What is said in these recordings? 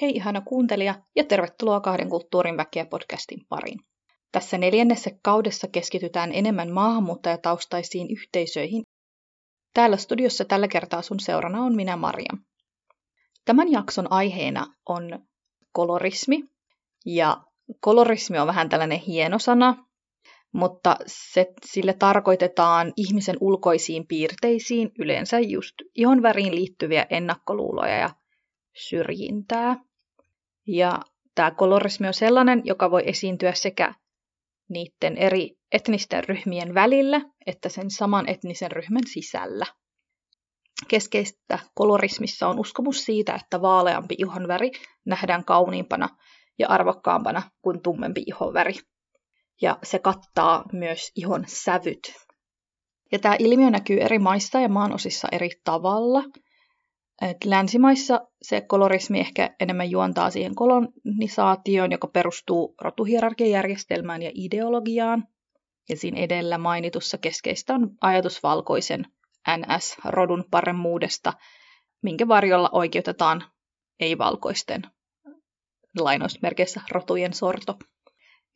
Hei ihana kuuntelija ja tervetuloa kahden kulttuurin väkeä podcastin pariin. Tässä neljännessä kaudessa keskitytään enemmän maahanmuuttajataustaisiin yhteisöihin. Täällä studiossa tällä kertaa sun seurana on minä Maria. Tämän jakson aiheena on kolorismi. Ja kolorismi on vähän tällainen hieno sana, mutta se, sille tarkoitetaan ihmisen ulkoisiin piirteisiin, yleensä just ihonväriin liittyviä ennakkoluuloja ja syrjintää. Ja tämä kolorismi on sellainen, joka voi esiintyä sekä niiden eri etnisten ryhmien välillä että sen saman etnisen ryhmän sisällä. Keskeistä kolorismissa on uskomus siitä, että vaaleampi ihonväri nähdään kauniimpana ja arvokkaampana kuin tummempi ihonväri. Ja se kattaa myös ihon sävyt. Ja tämä ilmiö näkyy eri maissa ja maanosissa eri tavalla. Et länsimaissa se kolorismi ehkä enemmän juontaa siihen kolonisaatioon, joka perustuu rotuhierarkiajärjestelmään ja ideologiaan. Ja siinä edellä mainitussa keskeistä on ajatus valkoisen NS-rodun paremmuudesta, minkä varjolla oikeutetaan ei-valkoisten lainausmerkeissä rotujen sorto.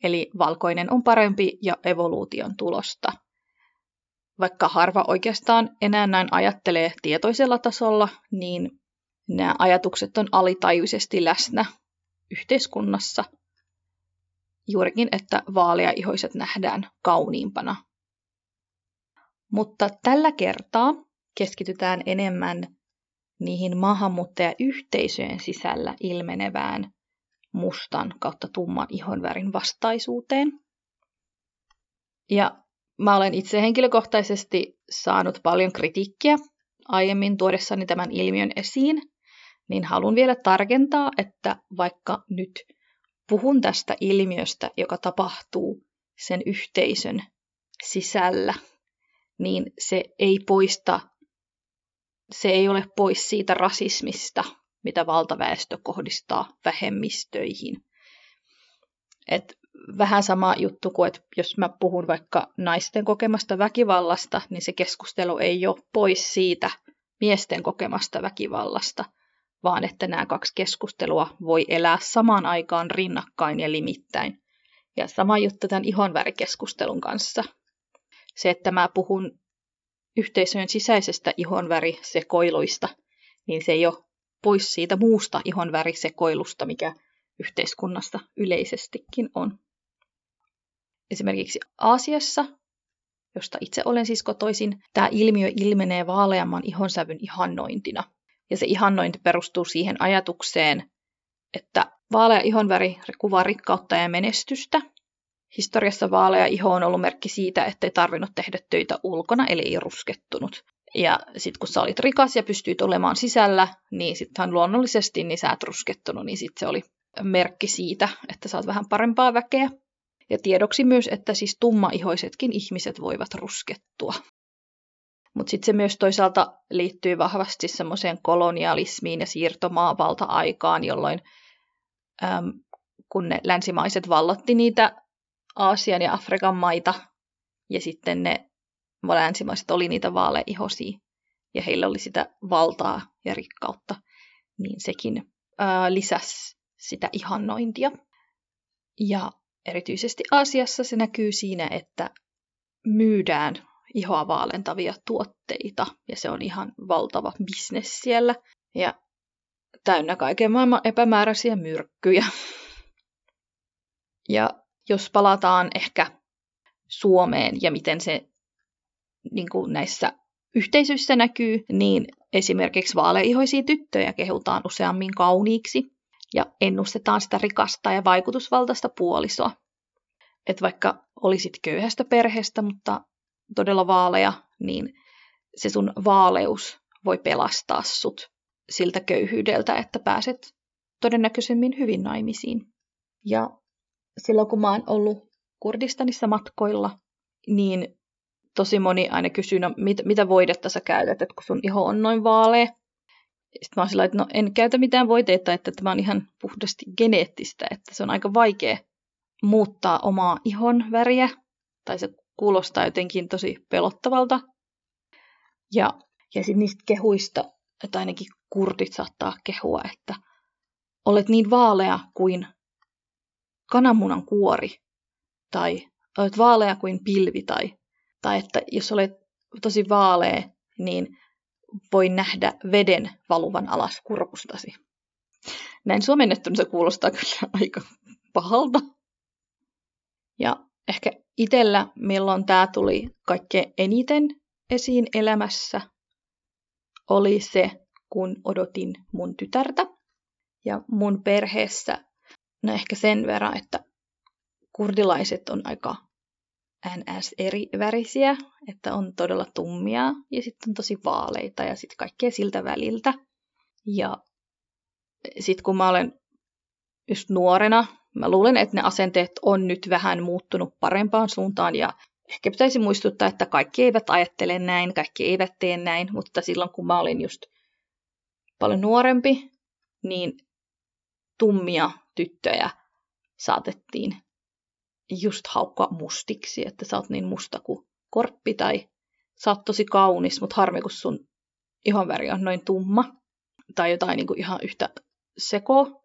Eli valkoinen on parempi ja evoluution tulosta. Vaikka harva oikeastaan enää näin ajattelee tietoisella tasolla, niin nämä ajatukset on alitajuisesti läsnä yhteiskunnassa. Juurikin, että vaaleaihoiset nähdään kauniimpana. Mutta tällä kertaa keskitytään enemmän niihin maahanmuuttajayhteisöjen sisällä ilmenevään mustan kautta tumman ihonvärin vastaisuuteen. Ja mä olen itse henkilökohtaisesti saanut paljon kritiikkiä aiemmin tuodessani tämän ilmiön esiin, niin haluan vielä tarkentaa, että vaikka nyt puhun tästä ilmiöstä, joka tapahtuu sen yhteisön sisällä, niin se ei poista, se ei ole pois siitä rasismista, mitä valtaväestö kohdistaa vähemmistöihin. Et vähän sama juttu kuin, että jos mä puhun vaikka naisten kokemasta väkivallasta, niin se keskustelu ei ole pois siitä miesten kokemasta väkivallasta, vaan että nämä kaksi keskustelua voi elää samaan aikaan rinnakkain ja limittäin. Ja sama juttu tämän ihonvärikeskustelun kanssa. Se, että mä puhun yhteisöjen sisäisestä ihonvärisekoiluista, niin se ei ole pois siitä muusta ihonvärisekoilusta, mikä yhteiskunnassa yleisestikin on. Esimerkiksi Aasiassa, josta itse olen siis kotoisin, tämä ilmiö ilmenee vaaleamman ihonsävyn ihannointina. Ja se ihannointi perustuu siihen ajatukseen, että vaalea ihonväri kuvaa rikkautta ja menestystä. Historiassa vaalea iho on ollut merkki siitä, ettei tarvinnut tehdä töitä ulkona, eli ei ruskettunut. Ja sitten kun sä olit rikas ja pystyit olemaan sisällä, niin sittenhän luonnollisesti niin sä et ruskettunut, niin sitten se oli merkki siitä, että oot vähän parempaa väkeä. Ja tiedoksi myös, että siis tummaihoisetkin ihmiset voivat ruskettua. Mutta sitten se myös toisaalta liittyy vahvasti semmoiseen kolonialismiin ja siirtomaavalta-aikaan, jolloin äm, kun ne länsimaiset vallotti niitä Aasian ja Afrikan maita, ja sitten ne länsimaiset oli niitä vaaleihosia, ja heillä oli sitä valtaa ja rikkautta, niin sekin ää, lisäsi sitä ihannointia. Ja erityisesti Aasiassa se näkyy siinä, että myydään ihoa vaalentavia tuotteita, ja se on ihan valtava bisnes siellä, ja täynnä kaiken maailman epämääräisiä myrkkyjä. Ja jos palataan ehkä Suomeen ja miten se niin kuin näissä yhteisöissä näkyy, niin esimerkiksi vaaleihoisia tyttöjä kehutaan useammin kauniiksi ja ennustetaan sitä rikasta ja vaikutusvaltaista puolisoa. Että vaikka olisit köyhästä perheestä, mutta todella vaaleja, niin se sun vaaleus voi pelastaa sut siltä köyhyydeltä, että pääset todennäköisemmin hyvin naimisiin. Ja silloin kun mä oon ollut Kurdistanissa matkoilla, niin tosi moni aina kysyy, no mit, mitä voidetta sä käytät, että kun sun iho on noin vaalea. Sitten mä oon sillä, että no en käytä mitään voiteita, että tämä on ihan puhdasti geneettistä, että se on aika vaikea muuttaa omaa ihon väriä, tai se kuulostaa jotenkin tosi pelottavalta. Ja, ja sitten niistä kehuista, että ainakin kurdit saattaa kehua, että olet niin vaalea kuin kananmunan kuori, tai olet vaalea kuin pilvi, tai, tai että jos olet tosi vaalea, niin voi nähdä veden valuvan alas kurkustasi. Näin suomennettuna se kuulostaa kyllä aika pahalta. Ja ehkä itsellä, milloin tämä tuli kaikkein eniten esiin elämässä, oli se, kun odotin mun tytärtä. Ja mun perheessä, no ehkä sen verran, että kurdilaiset on aika NS eri värisiä, että on todella tummia ja sitten on tosi vaaleita ja sitten kaikkea siltä väliltä. Ja sitten kun mä olen just nuorena, mä luulen, että ne asenteet on nyt vähän muuttunut parempaan suuntaan ja ehkä pitäisi muistuttaa, että kaikki eivät ajattele näin, kaikki eivät tee näin, mutta silloin kun mä olin just paljon nuorempi, niin tummia tyttöjä saatettiin just haukkaa mustiksi, että sä oot niin musta kuin korppi tai sä oot tosi kaunis, mutta harmi kun sun ihonväri on noin tumma tai jotain niin kuin ihan yhtä seko.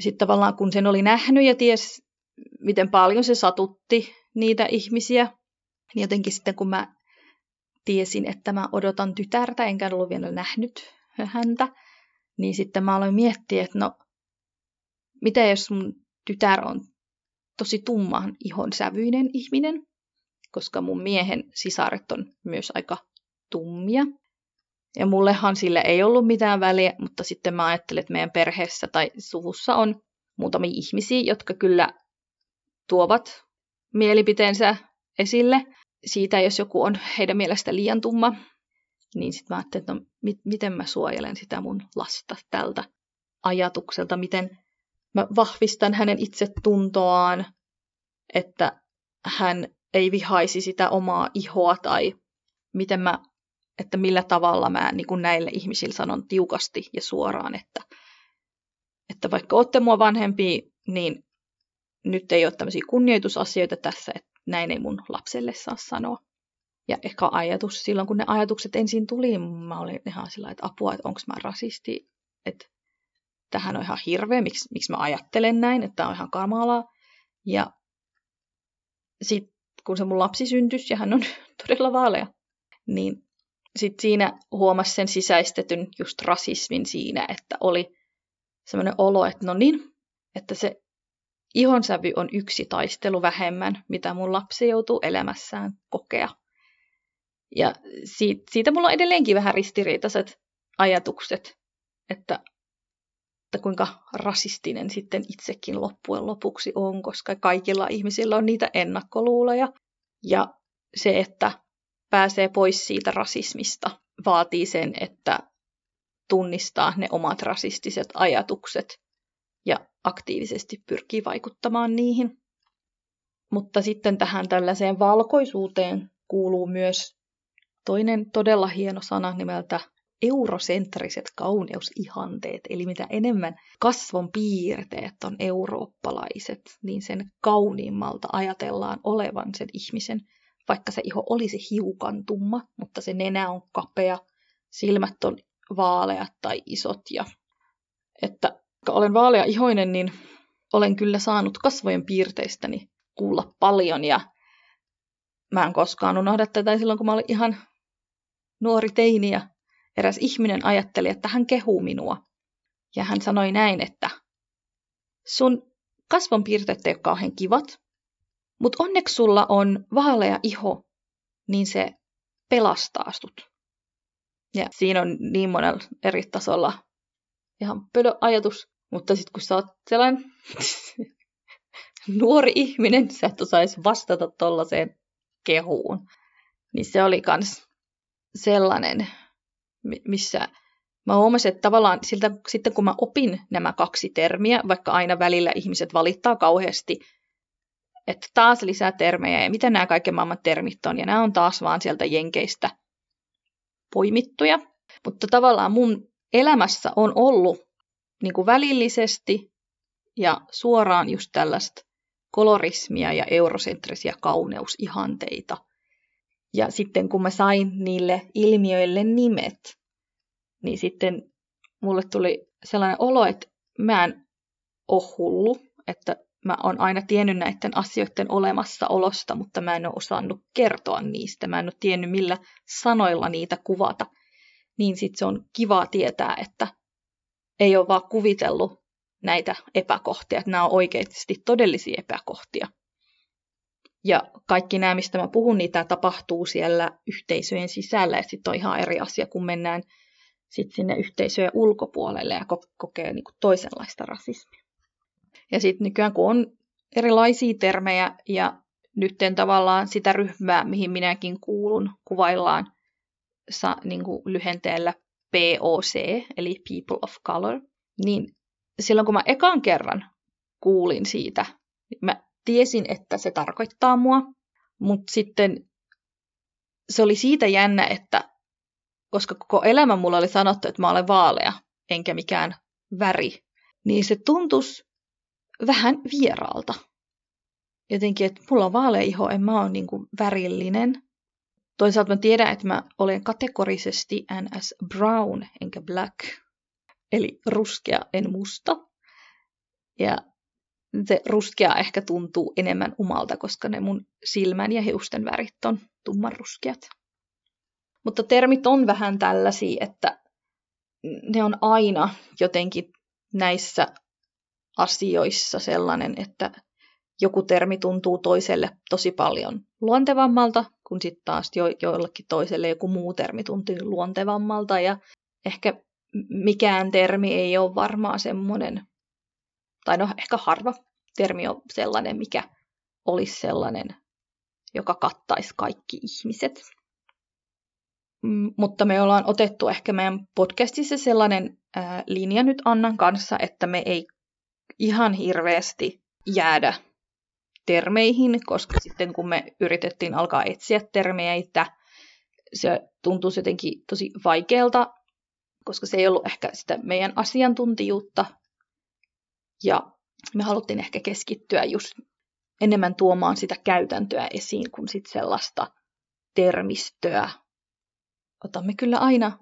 Sitten tavallaan kun sen oli nähnyt ja ties, miten paljon se satutti niitä ihmisiä, niin jotenkin sitten kun mä tiesin, että mä odotan tytärtä, enkä ollut vielä nähnyt häntä, niin sitten mä aloin miettiä, että no, mitä jos mun tytär on tosi tumman ihon sävyinen ihminen, koska mun miehen sisaret on myös aika tummia. Ja mullehan sille ei ollut mitään väliä, mutta sitten mä ajattelin, että meidän perheessä tai suvussa on muutamia ihmisiä, jotka kyllä tuovat mielipiteensä esille siitä, jos joku on heidän mielestä liian tumma. Niin sitten mä ajattelin, että no, mit, miten mä suojelen sitä mun lasta tältä ajatukselta, miten mä vahvistan hänen itsetuntoaan, että hän ei vihaisi sitä omaa ihoa tai miten mä, että millä tavalla mä niin kuin näille ihmisille sanon tiukasti ja suoraan, että, että vaikka olette mua vanhempi, niin nyt ei ole tämmöisiä kunnioitusasioita tässä, että näin ei mun lapselle saa sanoa. Ja ehkä ajatus, silloin kun ne ajatukset ensin tuli, mä olin ihan sillä että apua, että onko mä rasisti, että tähän on ihan hirveä, miksi, miksi mä ajattelen näin, että on ihan kamalaa. Ja sitten kun se mun lapsi syntyi ja hän on todella vaalea, niin sitten siinä huomasi sen sisäistetyn just rasismin siinä, että oli semmoinen olo, että no niin, että se ihonsävy on yksi taistelu vähemmän, mitä mun lapsi joutuu elämässään kokea. Ja siitä, siitä mulla on edelleenkin vähän ristiriitaiset ajatukset, että että kuinka rasistinen sitten itsekin loppujen lopuksi on, koska kaikilla ihmisillä on niitä ennakkoluuloja. Ja se, että pääsee pois siitä rasismista, vaatii sen, että tunnistaa ne omat rasistiset ajatukset ja aktiivisesti pyrkii vaikuttamaan niihin. Mutta sitten tähän tällaiseen valkoisuuteen kuuluu myös toinen todella hieno sana nimeltä eurosentriset kauneusihanteet, eli mitä enemmän kasvon piirteet on eurooppalaiset, niin sen kauniimmalta ajatellaan olevan sen ihmisen, vaikka se iho olisi hiukan tumma, mutta se nenä on kapea, silmät on vaaleat tai isot ja että olen vaalea ihoinen, niin olen kyllä saanut kasvojen piirteistäni kuulla paljon ja mä en koskaan unohda tätä silloin, kun mä olin ihan nuori teini ja eräs ihminen ajatteli, että hän kehuu minua. Ja hän sanoi näin, että sun kasvonpiirteet ei ole kauhean kivat, mutta onneksi sulla on vaalea iho, niin se pelastaa sut. Ja siinä on niin monella eri tasolla ihan pödö ajatus, mutta sitten kun sä oot sellainen nuori ihminen, sä et osaisi vastata tollaiseen kehuun. Niin se oli kans sellainen missä mä huomasin, että tavallaan siltä, sitten kun mä opin nämä kaksi termiä, vaikka aina välillä ihmiset valittaa kauheasti, että taas lisää termejä ja mitä nämä kaiken maailman termit on, ja nämä on taas vaan sieltä jenkeistä poimittuja. Mutta tavallaan mun elämässä on ollut niin kuin välillisesti ja suoraan just tällaista kolorismia ja eurosentrisiä kauneusihanteita – ja sitten kun mä sain niille ilmiöille nimet, niin sitten mulle tuli sellainen olo, että mä en ole hullu, että mä oon aina tiennyt näiden asioiden olemassaolosta, mutta mä en ole osannut kertoa niistä. Mä en ole tiennyt, millä sanoilla niitä kuvata. Niin sitten se on kiva tietää, että ei ole vaan kuvitellut näitä epäkohtia, että nämä on oikeasti todellisia epäkohtia. Ja kaikki nämä, mistä mä puhun, niitä tapahtuu siellä yhteisöjen sisällä, ja sitten on ihan eri asia, kun mennään sit sinne yhteisöjen ulkopuolelle ja kokee niin kuin toisenlaista rasismia. Ja sitten nykyään, kun on erilaisia termejä ja nyt tavallaan sitä ryhmää, mihin minäkin kuulun, kuvaillaan sa, niin kuin lyhenteellä POC, eli People of Color, niin silloin kun mä ekan kerran kuulin siitä, niin mä tiesin, että se tarkoittaa mua, mutta sitten se oli siitä jännä, että koska koko elämä mulla oli sanottu, että mä olen vaalea, enkä mikään väri, niin se tuntus vähän vieraalta. Jotenkin, että mulla on vaalea iho, en mä ole niin kuin värillinen. Toisaalta mä tiedän, että mä olen kategorisesti NS brown enkä black, eli ruskea en musta. Ja se ruskea ehkä tuntuu enemmän umalta, koska ne mun silmän ja hiusten värit on tummanruskeat. Mutta termit on vähän tällaisia, että ne on aina jotenkin näissä asioissa sellainen, että joku termi tuntuu toiselle tosi paljon luontevammalta, kun sitten taas jo, joillekin toiselle joku muu termi tuntuu luontevammalta. Ja ehkä mikään termi ei ole varmaan semmoinen, tai no ehkä harva termi on sellainen, mikä olisi sellainen, joka kattaisi kaikki ihmiset. Mm, mutta me ollaan otettu ehkä meidän podcastissa sellainen ää, linja nyt Annan kanssa, että me ei ihan hirveästi jäädä termeihin, koska sitten kun me yritettiin alkaa etsiä termeitä, se tuntui jotenkin tosi vaikealta, koska se ei ollut ehkä sitä meidän asiantuntijuutta. Ja me haluttiin ehkä keskittyä just enemmän tuomaan sitä käytäntöä esiin kuin sit sellaista termistöä. Otamme kyllä aina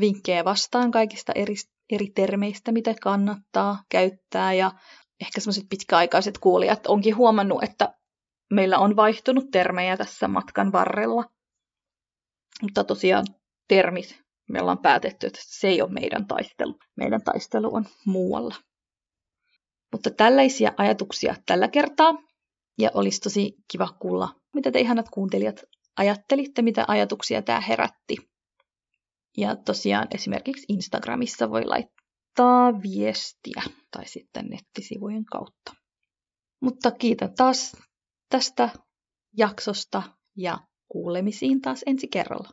vinkkejä vastaan kaikista eri, eri termeistä, mitä kannattaa käyttää ja ehkä semmoiset pitkäaikaiset kuulijat onkin huomannut, että meillä on vaihtunut termejä tässä matkan varrella. Mutta tosiaan termit, me ollaan päätetty, että se ei ole meidän taistelu. Meidän taistelu on muualla. Mutta tällaisia ajatuksia tällä kertaa. Ja olisi tosi kiva kuulla, mitä te ihanat kuuntelijat ajattelitte, mitä ajatuksia tämä herätti. Ja tosiaan esimerkiksi Instagramissa voi laittaa viestiä tai sitten nettisivujen kautta. Mutta kiitän taas tästä jaksosta ja kuulemisiin taas ensi kerralla.